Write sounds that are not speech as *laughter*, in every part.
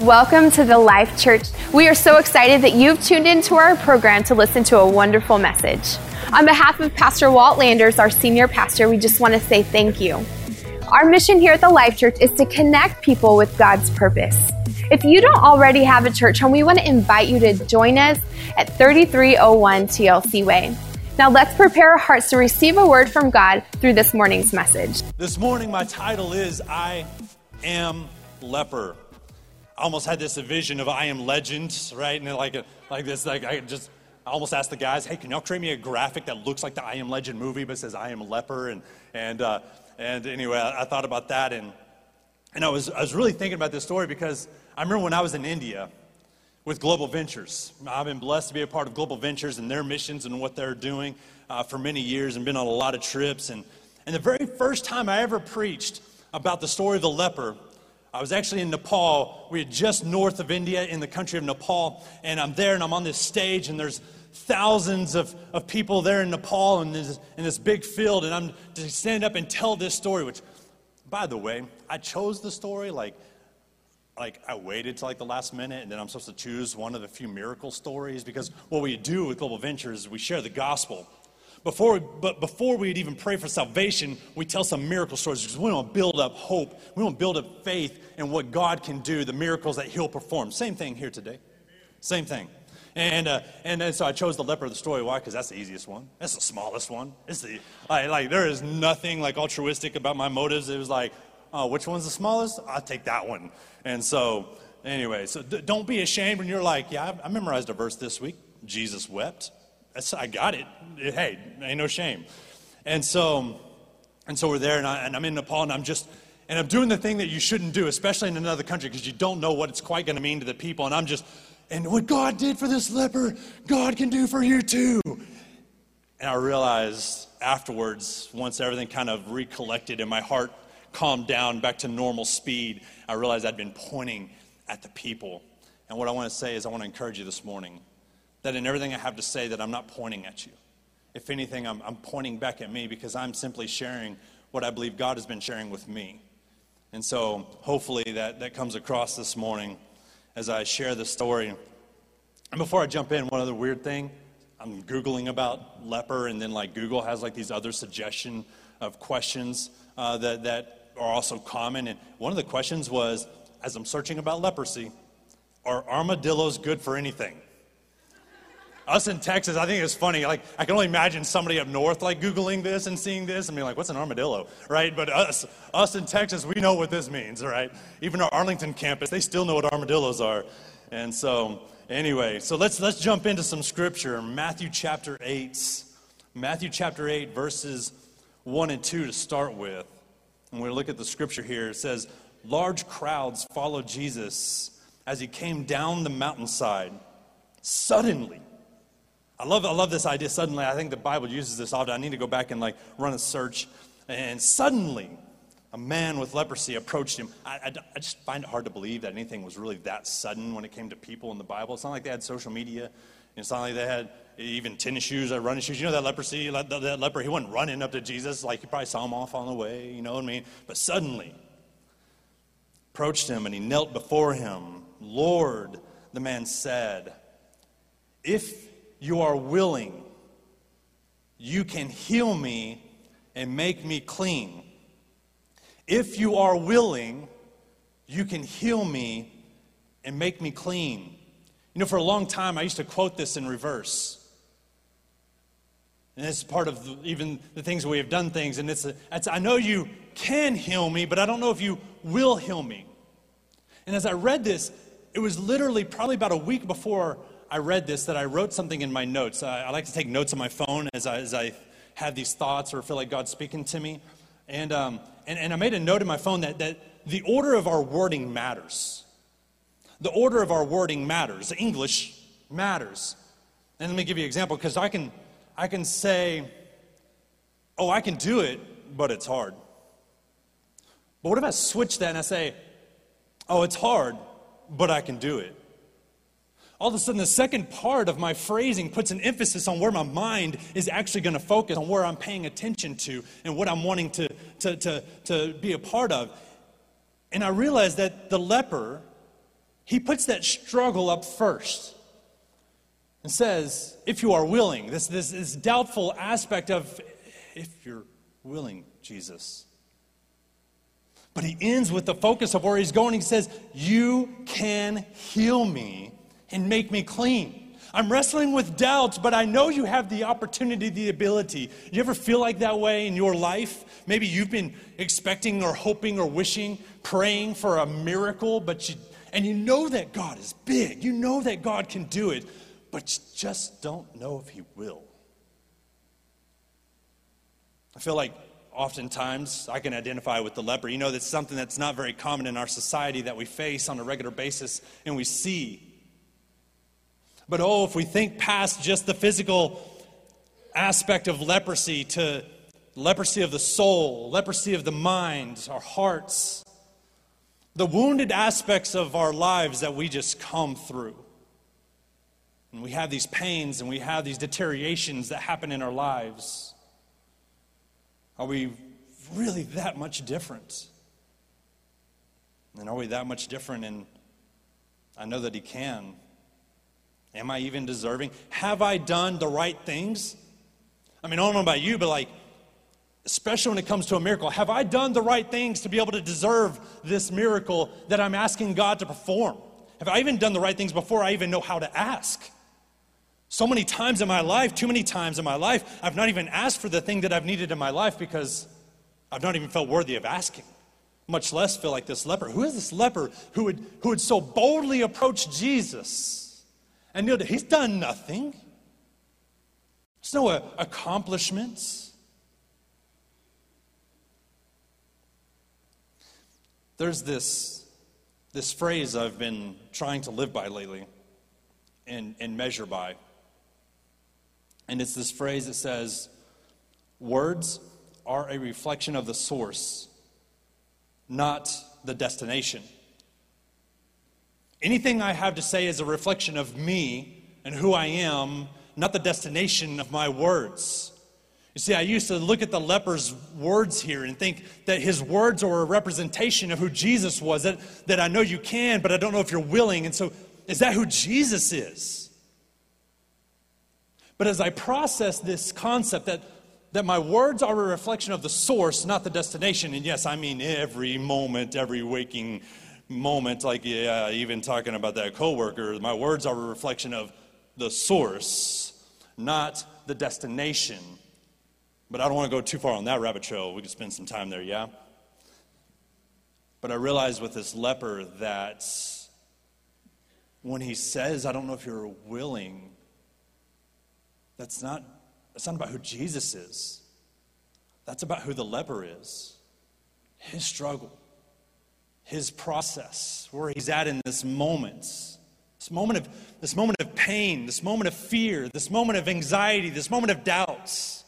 Welcome to the Life Church. We are so excited that you've tuned into our program to listen to a wonderful message. On behalf of Pastor Walt Landers, our senior pastor, we just want to say thank you. Our mission here at the Life Church is to connect people with God's purpose. If you don't already have a church home, we want to invite you to join us at 3301 TLC Way. Now let's prepare our hearts to receive a word from God through this morning's message. This morning, my title is I Am Leper. Almost had this vision of I Am Legend, right? And like, like this, like I just I almost asked the guys, hey, can y'all create me a graphic that looks like the I Am Legend movie, but says I Am Leper? And, and, uh, and anyway, I, I, thought about that. And, and I, was, I was really thinking about this story because I remember when I was in India with Global Ventures. I've been blessed to be a part of Global Ventures and their missions and what they're doing uh, for many years and been on a lot of trips. And, and the very first time I ever preached about the story of the leper I was actually in Nepal. We are just north of India in the country of Nepal. And I'm there and I'm on this stage, and there's thousands of, of people there in Nepal in this, in this big field. And I'm to stand up and tell this story, which, by the way, I chose the story like, like I waited till like the last minute, and then I'm supposed to choose one of the few miracle stories because what we do with Global Ventures is we share the gospel. Before, but before we'd even pray for salvation, we tell some miracle stories because we want to build up hope. We want to build up faith in what God can do, the miracles that He'll perform. Same thing here today. Same thing. And, uh, and then so I chose the leper of the story. Why? Because that's the easiest one. That's the smallest one. It's the, like, like, there is nothing like altruistic about my motives. It was like, oh, which one's the smallest? I'll take that one. And so, anyway, so d- don't be ashamed when you're like, yeah, I, I memorized a verse this week. Jesus wept. I got it. Hey, ain't no shame. And so, and so we're there, and, I, and I'm in Nepal, and I'm just, and I'm doing the thing that you shouldn't do, especially in another country, because you don't know what it's quite going to mean to the people. And I'm just, and what God did for this leper, God can do for you too. And I realized afterwards, once everything kind of recollected and my heart calmed down back to normal speed, I realized I'd been pointing at the people. And what I want to say is, I want to encourage you this morning that in everything I have to say that I'm not pointing at you. If anything, I'm, I'm pointing back at me because I'm simply sharing what I believe God has been sharing with me. And so hopefully that, that comes across this morning as I share the story. And before I jump in, one other weird thing, I'm Googling about leper, and then like Google has like these other suggestion of questions uh, that, that are also common. And one of the questions was, as I'm searching about leprosy, are armadillos good for anything? Us in Texas, I think it's funny. Like, I can only imagine somebody up north, like, Googling this and seeing this and being like, what's an armadillo, right? But us, us in Texas, we know what this means, right? Even our Arlington campus, they still know what armadillos are. And so, anyway, so let's, let's jump into some scripture. Matthew chapter 8. Matthew chapter 8, verses 1 and 2 to start with. And we look at the scripture here. It says, Large crowds followed Jesus as he came down the mountainside. Suddenly, I love, I love this idea. Suddenly, I think the Bible uses this often. I need to go back and like run a search. And suddenly, a man with leprosy approached him. I, I, I, just find it hard to believe that anything was really that sudden when it came to people in the Bible. It's not like they had social media. It's not like they had even tennis shoes or running shoes. You know that leprosy, that, that leper, he wasn't running up to Jesus. Like he probably saw him off on the way, you know what I mean? But suddenly, approached him and he knelt before him. Lord, the man said, if you are willing, you can heal me and make me clean. If you are willing, you can heal me and make me clean. You know, for a long time, I used to quote this in reverse. And it's part of the, even the things we have done things. And it's, a, it's, I know you can heal me, but I don't know if you will heal me. And as I read this, it was literally probably about a week before I read this that I wrote something in my notes. I, I like to take notes on my phone as I, as I have these thoughts or feel like God's speaking to me. And, um, and, and I made a note in my phone that, that the order of our wording matters. The order of our wording matters. English matters. And let me give you an example because I can, I can say, oh, I can do it, but it's hard. But what if I switch that and I say, oh, it's hard, but I can do it? All of a sudden the second part of my phrasing puts an emphasis on where my mind is actually going to focus on where i'm paying attention to and what i'm wanting to, to, to, to be a part of and i realized that the leper he puts that struggle up first and says, if you are willing, this, this, this doubtful aspect of if you're willing, Jesus. But he ends with the focus of where he's going. He says, You can heal me and make me clean. I'm wrestling with doubts, but I know you have the opportunity, the ability. You ever feel like that way in your life? Maybe you've been expecting or hoping or wishing, praying for a miracle, but you, and you know that God is big. You know that God can do it, but you just don't know if He will. I feel like oftentimes I can identify with the leper. You know, that's something that's not very common in our society that we face on a regular basis and we see. But oh, if we think past just the physical aspect of leprosy to leprosy of the soul, leprosy of the mind, our hearts, the wounded aspects of our lives that we just come through. And we have these pains and we have these deteriorations that happen in our lives. Are we really that much different? And are we that much different? And I know that He can. Am I even deserving? Have I done the right things? I mean, I don't know about you, but like, especially when it comes to a miracle, have I done the right things to be able to deserve this miracle that I'm asking God to perform? Have I even done the right things before I even know how to ask? So many times in my life, too many times in my life, I've not even asked for the thing that I've needed in my life because I've not even felt worthy of asking, much less feel like this leper. Who is this leper who would, who would so boldly approach Jesus? And know that he's done nothing. There's no accomplishments. There's this, this phrase I've been trying to live by lately and, and measure by. And it's this phrase that says, Words are a reflection of the source, not the destination. Anything I have to say is a reflection of me and who I am, not the destination of my words. You see, I used to look at the leper's words here and think that his words are a representation of who Jesus was. That, that I know you can, but I don't know if you're willing. And so, is that who Jesus is? But as I process this concept that, that my words are a reflection of the source, not the destination, and yes, I mean every moment, every waking moment, like yeah, even talking about that coworker, my words are a reflection of the source, not the destination. But I don't want to go too far on that rabbit trail. We could spend some time there, yeah? But I realized with this leper that when he says, I don't know if you're willing, that's not, that's not about who Jesus is. That's about who the leper is. His struggle his process, where he's at in this moment. This moment of this moment of pain, this moment of fear, this moment of anxiety, this moment of doubts.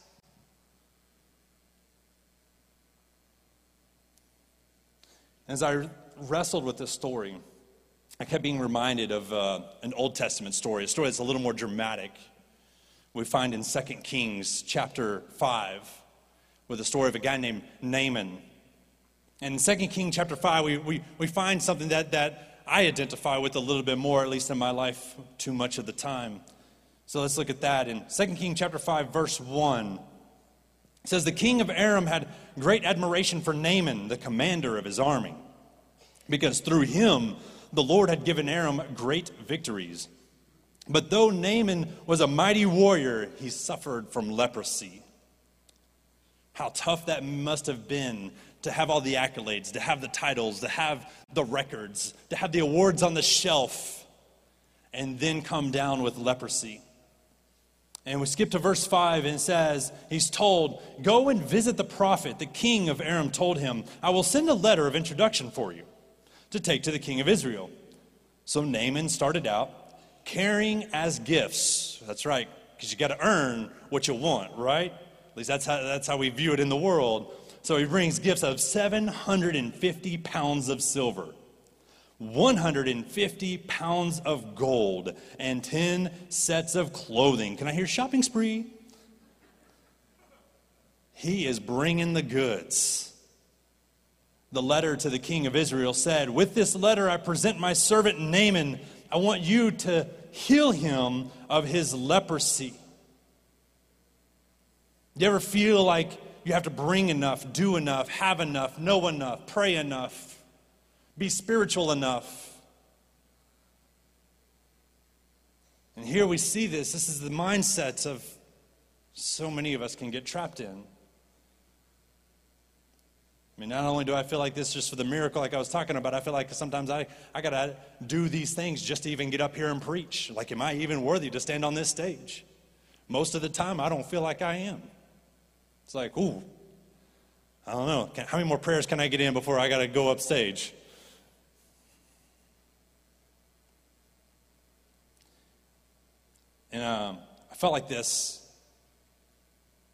As I wrestled with this story, I kept being reminded of uh, an Old Testament story, a story that's a little more dramatic. We find in 2 Kings chapter 5 with the story of a guy named Naaman and in 2 King chapter 5, we, we, we find something that, that I identify with a little bit more, at least in my life, too much of the time. So let's look at that. In 2 King chapter 5, verse 1, it says, The king of Aram had great admiration for Naaman, the commander of his army, because through him the Lord had given Aram great victories. But though Naaman was a mighty warrior, he suffered from leprosy. How tough that must have been to have all the accolades, to have the titles, to have the records, to have the awards on the shelf, and then come down with leprosy. And we skip to verse 5 and it says, He's told, Go and visit the prophet. The king of Aram told him, I will send a letter of introduction for you to take to the king of Israel. So Naaman started out carrying as gifts. That's right, because you got to earn what you want, right? At least that's how, that's how we view it in the world. So he brings gifts of 750 pounds of silver, 150 pounds of gold, and 10 sets of clothing. Can I hear shopping spree? He is bringing the goods. the letter to the king of Israel said, With this letter I present my servant Naaman. I want you to heal him of his leprosy. You ever feel like you have to bring enough, do enough, have enough, know enough, pray enough, be spiritual enough? And here we see this. This is the mindset of so many of us can get trapped in. I mean, not only do I feel like this just for the miracle, like I was talking about, I feel like sometimes I, I got to do these things just to even get up here and preach. Like, am I even worthy to stand on this stage? Most of the time, I don't feel like I am. It's like, ooh, I don't know. How many more prayers can I get in before I got to go up stage? And um, I felt like this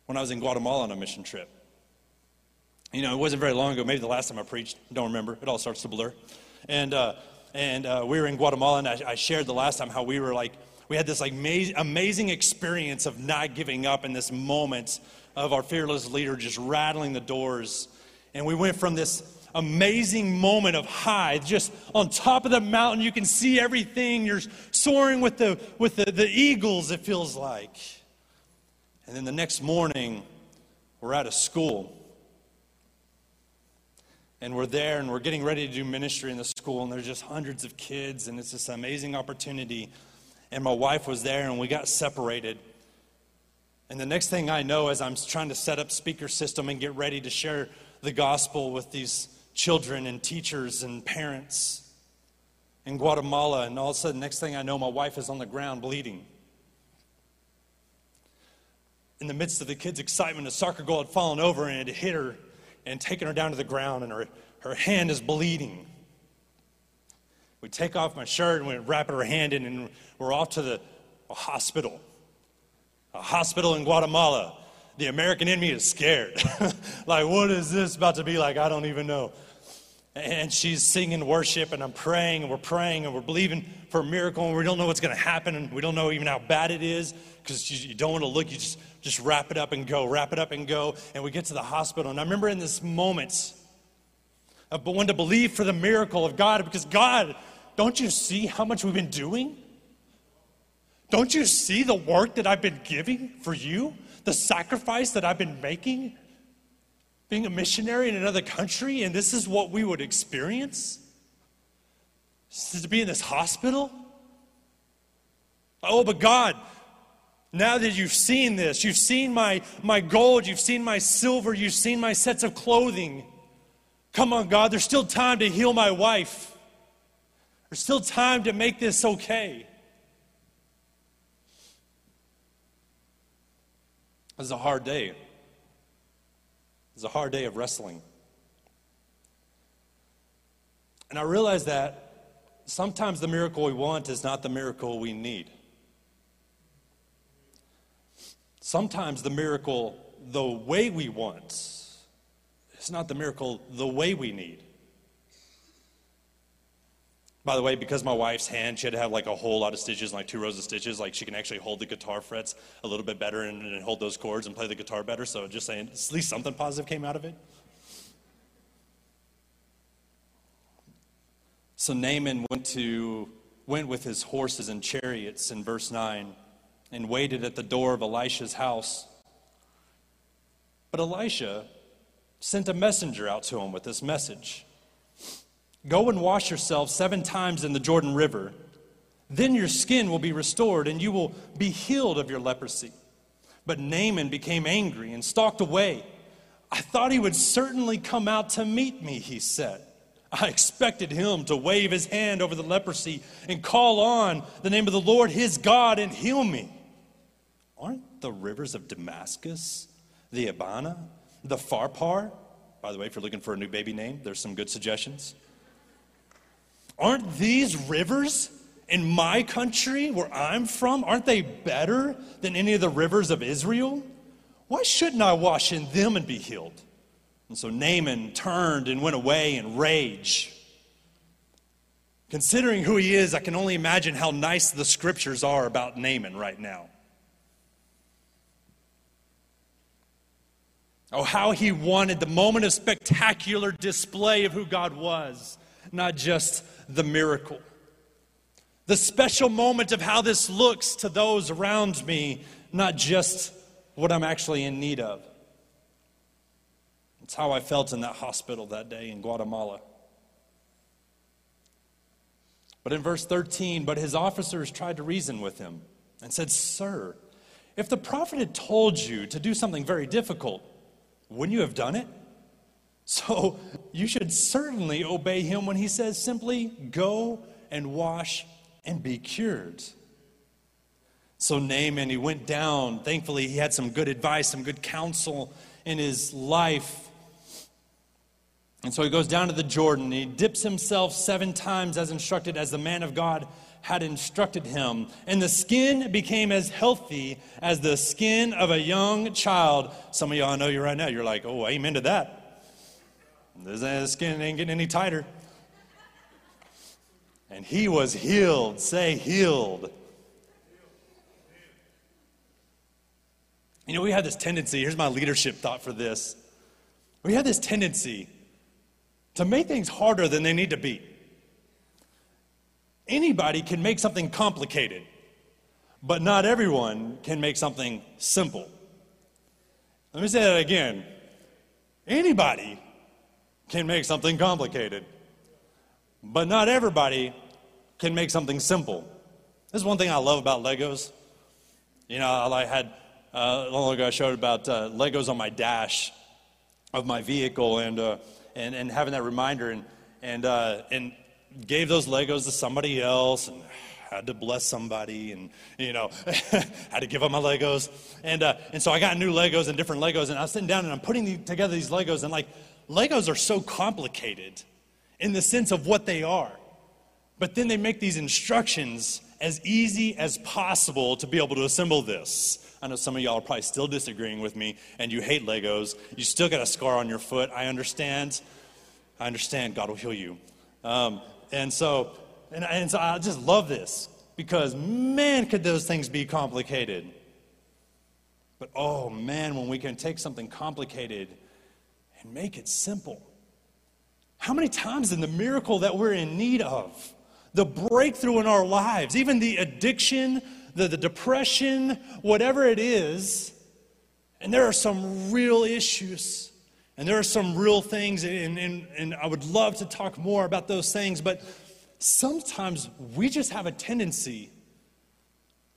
when I was in Guatemala on a mission trip. You know, it wasn't very long ago, maybe the last time I preached, don't remember. It all starts to blur. And, uh, and uh, we were in Guatemala, and I, I, shared the last time how we were like, we had this like amazing, amazing experience of not giving up in this moment of our fearless leader just rattling the doors. And we went from this amazing moment of high, just on top of the mountain, you can see everything. You're soaring with the, with the, the eagles, it feels like. And then the next morning, we're at a school and we're there and we're getting ready to do ministry in the school and there's just hundreds of kids and it's this amazing opportunity and my wife was there and we got separated and the next thing i know is i'm trying to set up speaker system and get ready to share the gospel with these children and teachers and parents in guatemala and all of a sudden next thing i know my wife is on the ground bleeding in the midst of the kids excitement a soccer goal had fallen over and it hit her and taken her down to the ground, and her, her hand is bleeding. We take off my shirt and we wrap her hand in, and we're off to the hospital. A hospital in Guatemala. The American enemy is scared. *laughs* like, what is this about to be like? I don't even know. And she's singing worship, and I'm praying, and we're praying, and we're believing for a miracle, and we don't know what's going to happen, and we don't know even how bad it is because you don't want to look. You just just wrap it up and go, wrap it up and go. And we get to the hospital. And I remember in this moment of wanting to believe for the miracle of God because God, don't you see how much we've been doing? Don't you see the work that I've been giving for you? The sacrifice that I've been making? Being a missionary in another country, and this is what we would experience? To be in this hospital? Oh, but God, now that you've seen this, you've seen my, my gold, you've seen my silver, you've seen my sets of clothing. Come on, God, there's still time to heal my wife. There's still time to make this okay. This is a hard day. It's a hard day of wrestling. And I realize that sometimes the miracle we want is not the miracle we need. Sometimes the miracle, the way we want, is not the miracle the way we need. By the way, because my wife's hand, she had to have like a whole lot of stitches, like two rows of stitches. Like she can actually hold the guitar frets a little bit better and, and hold those chords and play the guitar better. So just saying, at least something positive came out of it. So Naaman went to went with his horses and chariots in verse 9 and waited at the door of Elisha's house. But Elisha sent a messenger out to him with this message Go and wash yourself seven times in the Jordan River. Then your skin will be restored and you will be healed of your leprosy. But Naaman became angry and stalked away. I thought he would certainly come out to meet me, he said. I expected him to wave his hand over the leprosy and call on the name of the Lord his God and heal me. Aren't the rivers of Damascus, the Abana, the Pharpar? By the way, if you're looking for a new baby name, there's some good suggestions. Aren't these rivers in my country where I'm from, aren't they better than any of the rivers of Israel? Why shouldn't I wash in them and be healed? And so Naaman turned and went away in rage. Considering who he is, I can only imagine how nice the scriptures are about Naaman right now. Oh, how he wanted the moment of spectacular display of who God was, not just the miracle. The special moment of how this looks to those around me, not just what I'm actually in need of. It's how I felt in that hospital that day in Guatemala. But in verse 13, but his officers tried to reason with him and said, Sir, if the prophet had told you to do something very difficult, wouldn't you have done it? So *laughs* you should certainly obey him when he says simply, Go and wash and be cured. So Naaman, he went down. Thankfully, he had some good advice, some good counsel in his life. And so he goes down to the Jordan. He dips himself seven times as instructed, as the man of God had instructed him. And the skin became as healthy as the skin of a young child. Some of y'all know you right now. You're like, oh, amen to that. This skin ain't getting any tighter. And he was healed. Say, healed. You know, we have this tendency, here's my leadership thought for this. We have this tendency to make things harder than they need to be. Anybody can make something complicated, but not everyone can make something simple. Let me say that again. Anybody can make something complicated, but not everybody can make something simple. This is one thing I love about Legos. You know, I had uh, a long ago I showed about uh, Legos on my dash of my vehicle, and uh, and, and having that reminder and, and, uh, and gave those Legos to somebody else and had to bless somebody and, you know, *laughs* had to give up my Legos. And, uh, and so I got new Legos and different Legos and I was sitting down and I'm putting together these Legos and like, Legos are so complicated in the sense of what they are. But then they make these instructions as easy as possible to be able to assemble this. I know some of y'all are probably still disagreeing with me and you hate Legos. You still got a scar on your foot. I understand. I understand. God will heal you. Um, and so, and, and so I just love this because man, could those things be complicated. But oh man, when we can take something complicated and make it simple. How many times in the miracle that we're in need of, the breakthrough in our lives, even the addiction the, the depression, whatever it is. And there are some real issues. And there are some real things, and, and, and I would love to talk more about those things, but sometimes we just have a tendency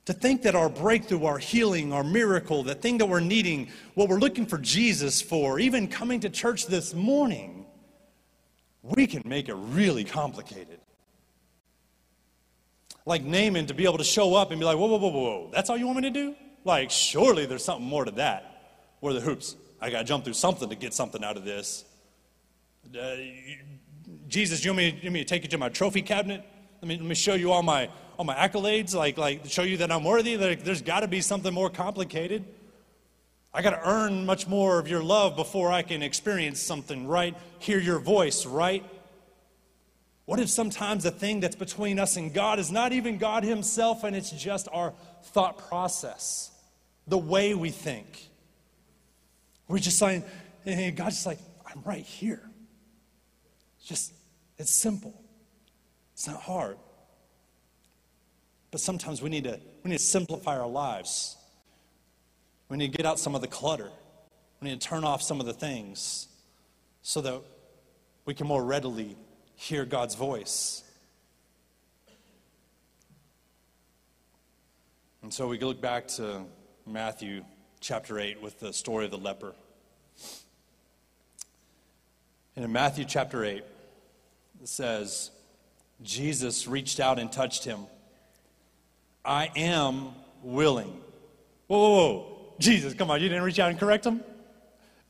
to think that our breakthrough, our healing, our miracle, the thing that we're needing, what we're looking for Jesus for, even coming to church this morning, we can make it really complicated like Naaman to be able to show up and be like, whoa, whoa, whoa, whoa, that's all you want me to do? Like, surely there's something more to that. Where the hoops, I got to jump through something to get something out of this. Uh, Jesus, you want, me, you want me to take you to my trophy cabinet? Let me, let me show you all my, all my accolades, like, like show you that I'm worthy. Like, there's got to be something more complicated. I got to earn much more of your love before I can experience something, right? Hear your voice, right? What if sometimes the thing that's between us and God is not even God Himself and it's just our thought process, the way we think? We're just saying, hey, God's just like, I'm right here. It's just, it's simple. It's not hard. But sometimes we need to, we need to simplify our lives. We need to get out some of the clutter. We need to turn off some of the things so that we can more readily hear God's voice. And so we look back to Matthew chapter 8 with the story of the leper. And in Matthew chapter 8, it says, Jesus reached out and touched him. I am willing. Whoa, whoa, whoa. Jesus, come on, you didn't reach out and correct him?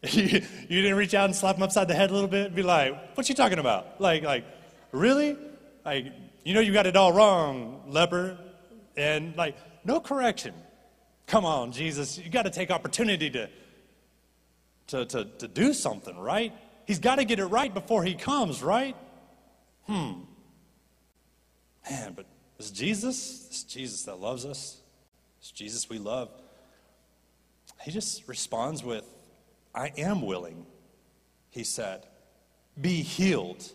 *laughs* you, you didn't reach out and slap him upside the head a little bit and be like, what you talking about? Like, like, really? Like, you know you got it all wrong, leper. And like, no correction. Come on, Jesus. You got to take opportunity to, to, to, to do something, right? He's got to get it right before he comes, right? Hmm. Man, but it's Jesus, it's Jesus that loves us. It's Jesus we love. He just responds with, I am willing, he said. Be healed.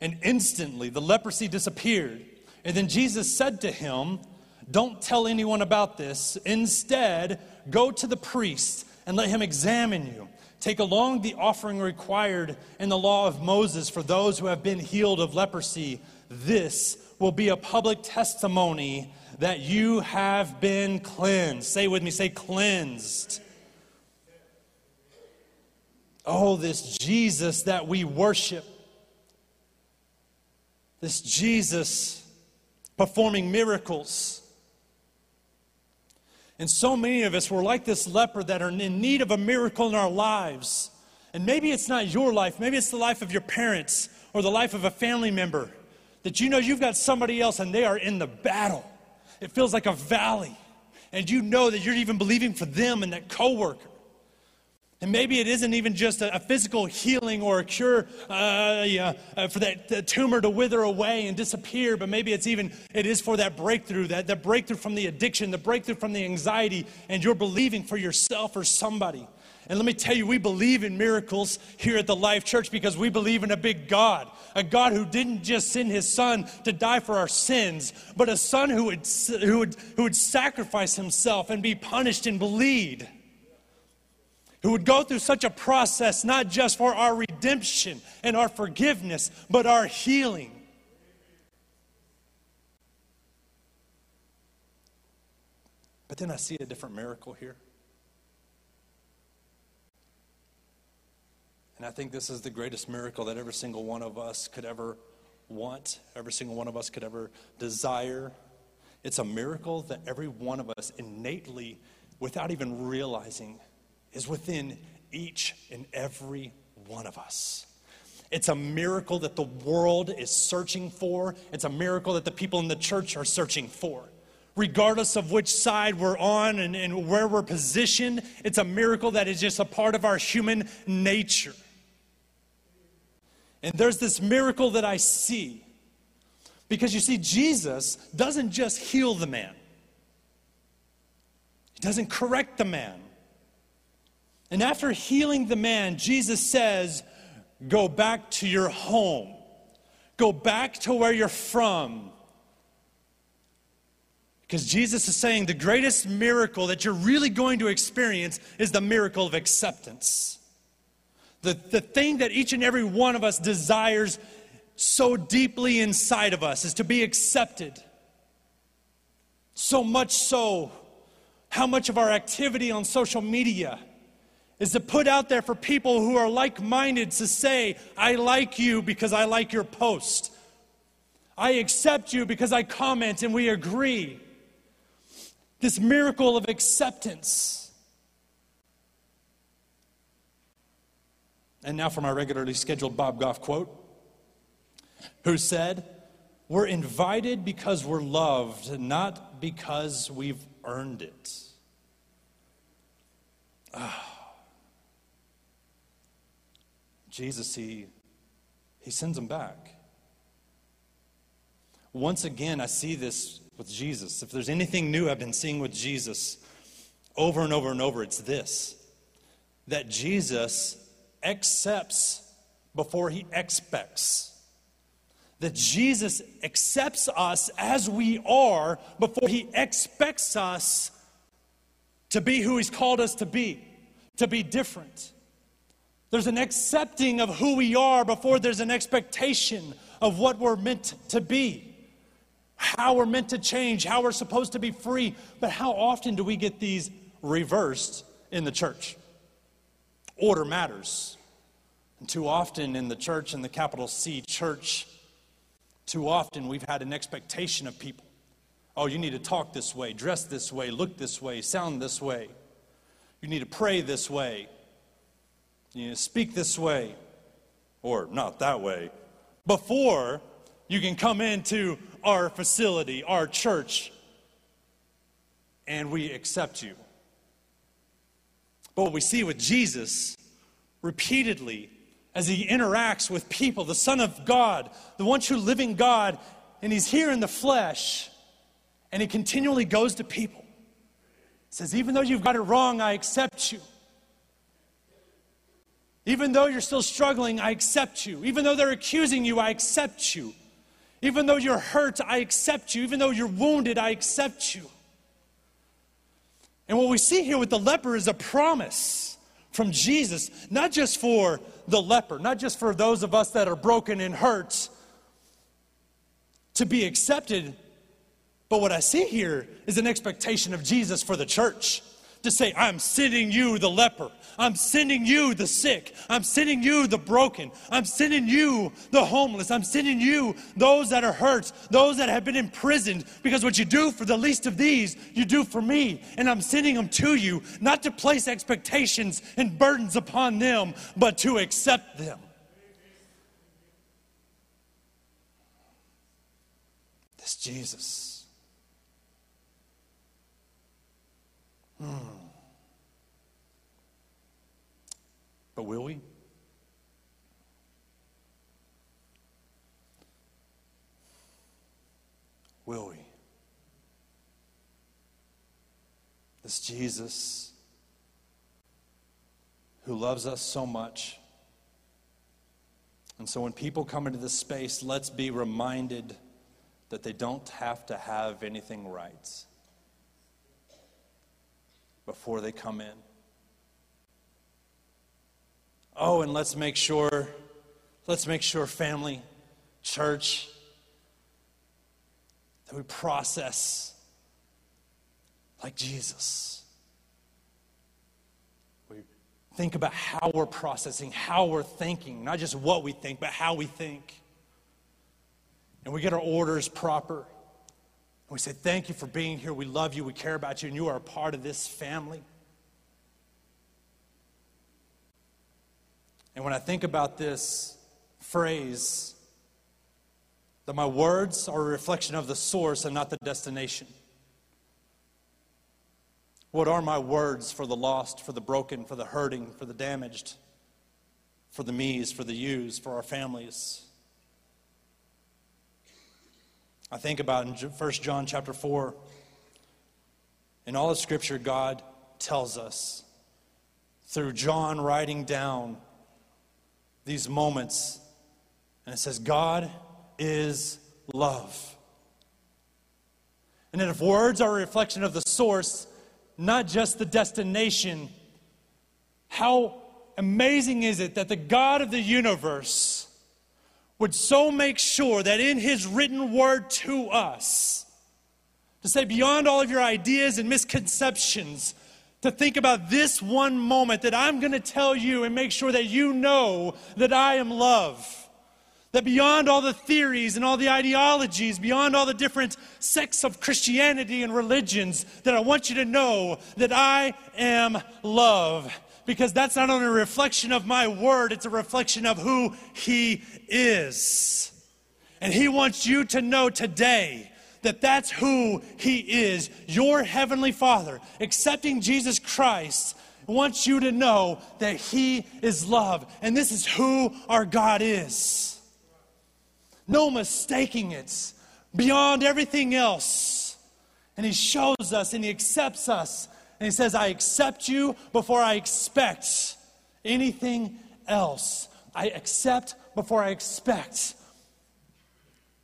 And instantly the leprosy disappeared. And then Jesus said to him, Don't tell anyone about this. Instead, go to the priest and let him examine you. Take along the offering required in the law of Moses for those who have been healed of leprosy. This will be a public testimony that you have been cleansed. Say with me, say cleansed. Oh, this Jesus that we worship, this Jesus performing miracles. And so many of us were like this leper that are in need of a miracle in our lives. And maybe it's not your life, maybe it's the life of your parents or the life of a family member that you know you've got somebody else and they are in the battle. It feels like a valley. And you know that you're even believing for them and that coworker. And maybe it isn't even just a, a physical healing or a cure uh, uh, for that tumor to wither away and disappear, but maybe it's even, it is for that breakthrough, that, that breakthrough from the addiction, the breakthrough from the anxiety, and you're believing for yourself or somebody. And let me tell you, we believe in miracles here at the Life Church because we believe in a big God. A God who didn't just send his son to die for our sins, but a son who would, who would, who would sacrifice himself and be punished and bleed who would go through such a process, not just for our redemption and our forgiveness, but our healing. But then I see a different miracle here. And I think this is the greatest miracle that every single one of us could ever want, every single one of us could ever desire. It's a miracle that every one of us innately, without even realizing, is within each and every one of us. It's a miracle that the world is searching for. It's a miracle that the people in the church are searching for. Regardless of which side we're on and, and where we're positioned, it's a miracle that is just a part of our human nature. And there's this miracle that I see. Because you see, Jesus doesn't just heal the man, He doesn't correct the man. And after healing the man, Jesus says, Go back to your home. Go back to where you're from. Because Jesus is saying the greatest miracle that you're really going to experience is the miracle of acceptance. The, the thing that each and every one of us desires so deeply inside of us is to be accepted. So much so, how much of our activity on social media is to put out there for people who are like minded to say, I like you because I like your post. I accept you because I comment and we agree. This miracle of acceptance. And now for my regularly scheduled Bob Goff quote, who said, We're invited because we're loved, not because we've earned it. Ah. Jesus, he, he sends them back. Once again, I see this with Jesus. If there's anything new I've been seeing with Jesus over and over and over, it's this that Jesus accepts before he expects. That Jesus accepts us as we are before he expects us to be who he's called us to be, to be different. There's an accepting of who we are before there's an expectation of what we're meant to be, how we're meant to change, how we're supposed to be free. But how often do we get these reversed in the church? Order matters. And too often in the church, in the capital C church, too often we've had an expectation of people. Oh, you need to talk this way, dress this way, look this way, sound this way. You need to pray this way. You need to speak this way or not that way before you can come into our facility, our church, and we accept you. But what we see with Jesus repeatedly as he interacts with people, the Son of God, the one true living God, and he's here in the flesh, and he continually goes to people. He says, Even though you've got it wrong, I accept you. Even though you're still struggling, I accept you. Even though they're accusing you, I accept you. Even though you're hurt, I accept you. Even though you're wounded, I accept you. And what we see here with the leper is a promise from Jesus, not just for the leper, not just for those of us that are broken and hurt to be accepted, but what I see here is an expectation of Jesus for the church to say, I'm sending you the leper. I'm sending you the sick. I'm sending you the broken. I'm sending you the homeless. I'm sending you those that are hurt, those that have been imprisoned. Because what you do for the least of these, you do for me. And I'm sending them to you, not to place expectations and burdens upon them, but to accept them. This Jesus. Hmm. But will we? Will we? This Jesus who loves us so much. And so when people come into this space, let's be reminded that they don't have to have anything right before they come in. Oh, and let's make sure, let's make sure, family, church, that we process like Jesus. We think about how we're processing, how we're thinking, not just what we think, but how we think. And we get our orders proper. We say, Thank you for being here. We love you. We care about you. And you are a part of this family. And when I think about this phrase, that my words are a reflection of the source and not the destination. What are my words for the lost, for the broken, for the hurting, for the damaged, for the me's, for the you's, for our families? I think about in 1 John chapter 4, in all of Scripture, God tells us through John writing down these moments, and it says, God is love. And that if words are a reflection of the source, not just the destination, how amazing is it that the God of the universe would so make sure that in his written word to us, to say beyond all of your ideas and misconceptions, to think about this one moment that I'm going to tell you and make sure that you know that I am love. That beyond all the theories and all the ideologies, beyond all the different sects of Christianity and religions, that I want you to know that I am love because that's not only a reflection of my word, it's a reflection of who He is. And He wants you to know today that that's who He is. Your Heavenly Father, accepting Jesus Christ, wants you to know that He is love. And this is who our God is. No mistaking it beyond everything else. And He shows us and He accepts us and he says, I accept you before I expect anything else. I accept before I expect.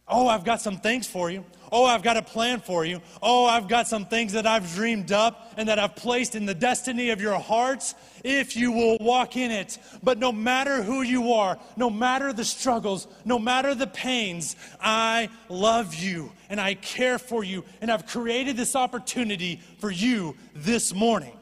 Oh, I've got some things for you. Oh, I've got a plan for you. Oh, I've got some things that I've dreamed up and that I've placed in the destiny of your hearts if you will walk in it. But no matter who you are, no matter the struggles, no matter the pains, I love you and I care for you. And I've created this opportunity for you this morning,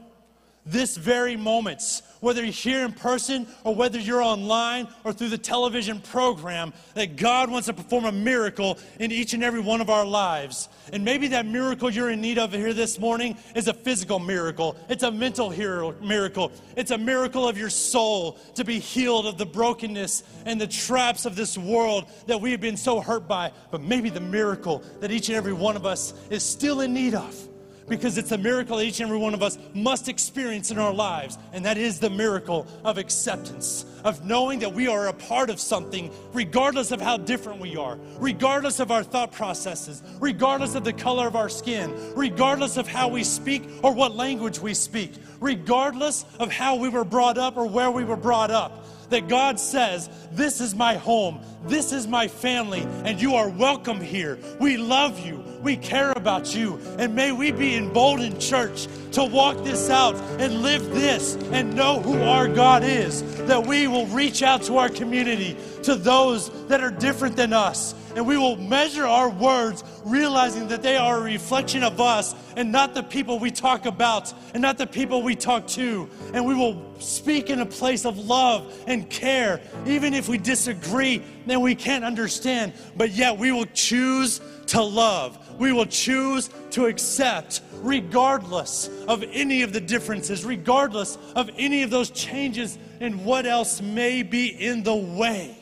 this very moment whether you're here in person or whether you're online or through the television program, that God wants to perform a miracle in each and every one of our lives. And maybe that miracle you're in need of here this morning is a physical miracle, it's a mental miracle, it's a miracle of your soul to be healed of the brokenness and the traps of this world that we have been so hurt by. But maybe the miracle that each and every one of us is still in need of because it's a miracle each and every one of us must experience in our lives. And that is the miracle of acceptance, of knowing that we are a part of something, regardless of how different we are, regardless of our thought processes, regardless of the color of our skin, regardless of how we speak or what language we speak, regardless of how we were brought up or where we were brought up that God says, This is my home, this is my family, and you are welcome here. We love you, we care about you, and may we be emboldened, church, to walk this out and live this and know who our God is. That we will reach out to our community, to those that are different than us, and we will measure our words, realizing that they are a reflection of us and not the people we talk about and not the people we talk to. And we will speak in a place of love and care, even if we disagree and we can't understand, but yet we will choose to love. We will choose to accept, regardless of any of the differences, regardless of any of those changes and what else may be in the way.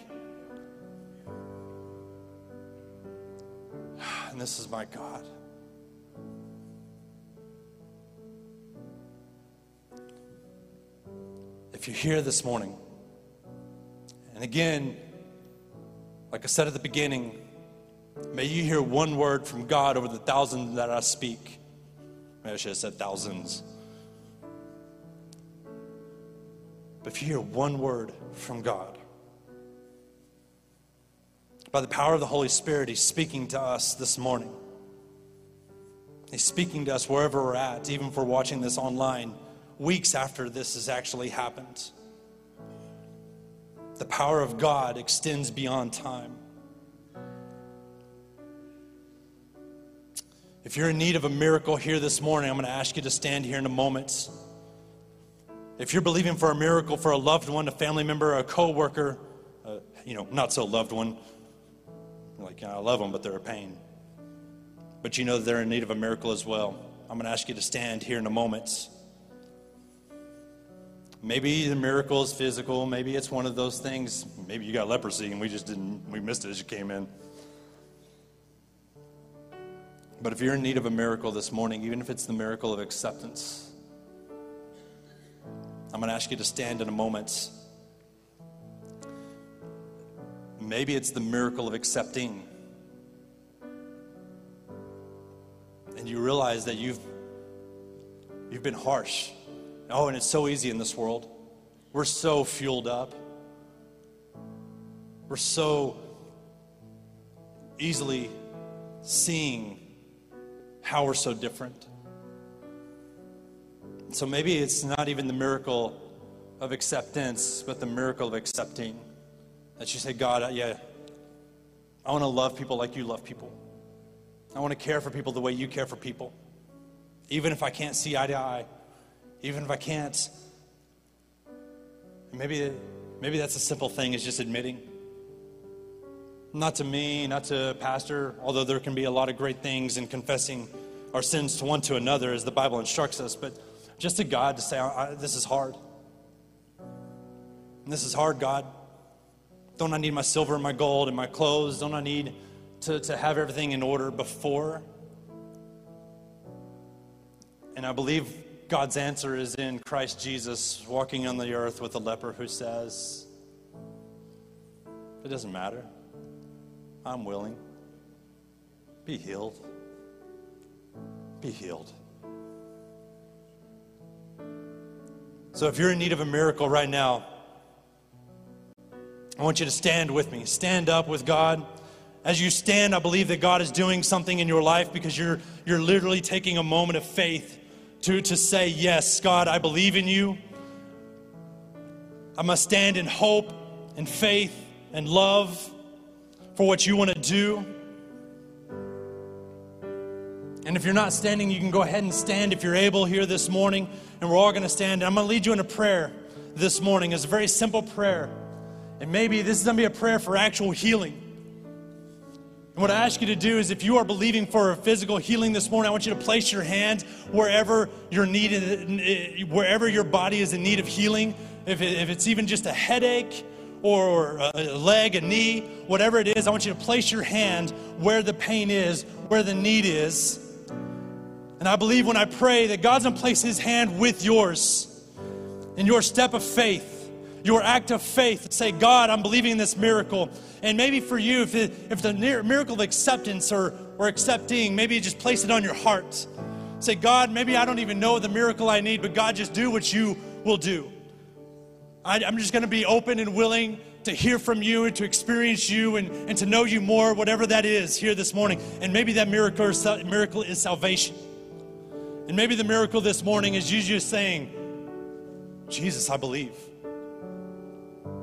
And this is my God. If you're here this morning, and again, like I said at the beginning, may you hear one word from God over the thousands that I speak. Maybe I should have said thousands. But if you hear one word from God, by the power of the Holy Spirit, He's speaking to us this morning. He's speaking to us wherever we're at, even if we're watching this online weeks after this has actually happened. The power of God extends beyond time. If you're in need of a miracle here this morning, I'm going to ask you to stand here in a moment. If you're believing for a miracle for a loved one, a family member, a coworker, uh, you know, not so loved one, like, I love them, but they're a pain. But you know they're in need of a miracle as well. I'm going to ask you to stand here in a moment. Maybe the miracle is physical. Maybe it's one of those things. Maybe you got leprosy and we just didn't, we missed it as you came in. But if you're in need of a miracle this morning, even if it's the miracle of acceptance, I'm going to ask you to stand in a moment. Maybe it's the miracle of accepting. And you realize that you've you've been harsh Oh, and it's so easy in this world. We're so fueled up. We're so easily seeing how we're so different. So maybe it's not even the miracle of acceptance, but the miracle of accepting. That you say, God, yeah, I want to love people like you love people. I want to care for people the way you care for people. Even if I can't see eye to eye even if I can't. Maybe, maybe that's a simple thing, is just admitting. Not to me, not to pastor, although there can be a lot of great things in confessing our sins to one to another as the Bible instructs us, but just to God to say, This is hard. And this is hard, God. Don't I need my silver and my gold and my clothes? Don't I need to, to have everything in order before? And I believe God's answer is in Christ Jesus walking on the earth with a leper who says, It doesn't matter. I'm willing. Be healed. Be healed. So if you're in need of a miracle right now, I want you to stand with me. Stand up with God. As you stand, I believe that God is doing something in your life because you're, you're literally taking a moment of faith to, to say, Yes, God, I believe in you. I must stand in hope and faith and love for what you want to do. And if you're not standing, you can go ahead and stand if you're able here this morning. And we're all going to stand. I'm going to lead you in a prayer this morning. It's a very simple prayer. And maybe this is going to be a prayer for actual healing. And what I ask you to do is if you are believing for a physical healing this morning, I want you to place your hand wherever you're needed, wherever your body is in need of healing. If, it, if it's even just a headache or a leg, a knee, whatever it is, I want you to place your hand where the pain is, where the need is. And I believe when I pray that God's gonna place his hand with yours in your step of faith, your act of faith. Say, God, I'm believing in this miracle. And maybe for you, if, it, if the miracle of acceptance or, or accepting, maybe just place it on your heart. Say, God, maybe I don't even know the miracle I need, but God, just do what you will do. I, I'm just going to be open and willing to hear from you and to experience you and, and to know you more, whatever that is here this morning. And maybe that miracle miracle is salvation. And maybe the miracle this morning is you just saying, Jesus, I believe.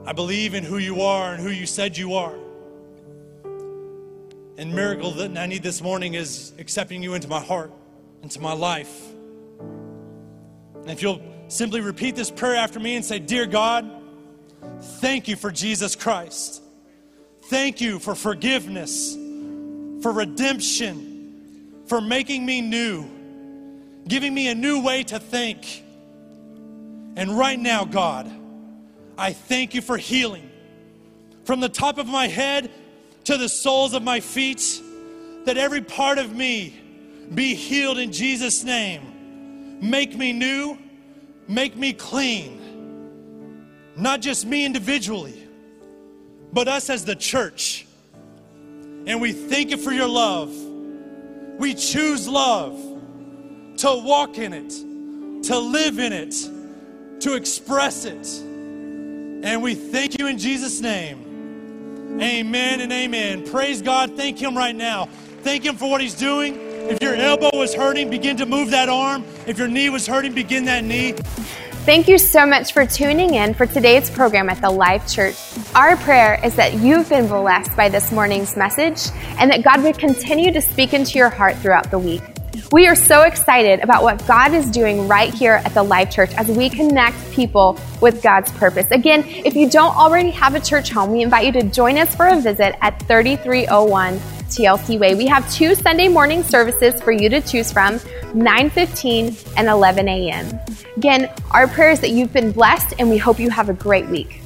I believe in who you are and who you said you are. And miracle that I need this morning is accepting you into my heart, into my life. And if you'll simply repeat this prayer after me and say, Dear God, thank you for Jesus Christ. Thank you for forgiveness, for redemption, for making me new, giving me a new way to think. And right now, God, I thank you for healing from the top of my head to the soles of my feet, that every part of me be healed in Jesus' name. Make me new, make me clean. Not just me individually, but us as the church. And we thank you for your love. We choose love to walk in it, to live in it, to express it. And we thank you in Jesus' name. Amen and amen. Praise God. Thank Him right now. Thank Him for what He's doing. If your elbow was hurting, begin to move that arm. If your knee was hurting, begin that knee. Thank you so much for tuning in for today's program at the Life Church. Our prayer is that you've been blessed by this morning's message and that God would continue to speak into your heart throughout the week. We are so excited about what God is doing right here at the Life Church as we connect people with God's purpose. Again, if you don't already have a church home, we invite you to join us for a visit at 3301 TLC Way. We have two Sunday morning services for you to choose from, 9:15 and 11 a.m. Again, our prayer is that you've been blessed and we hope you have a great week.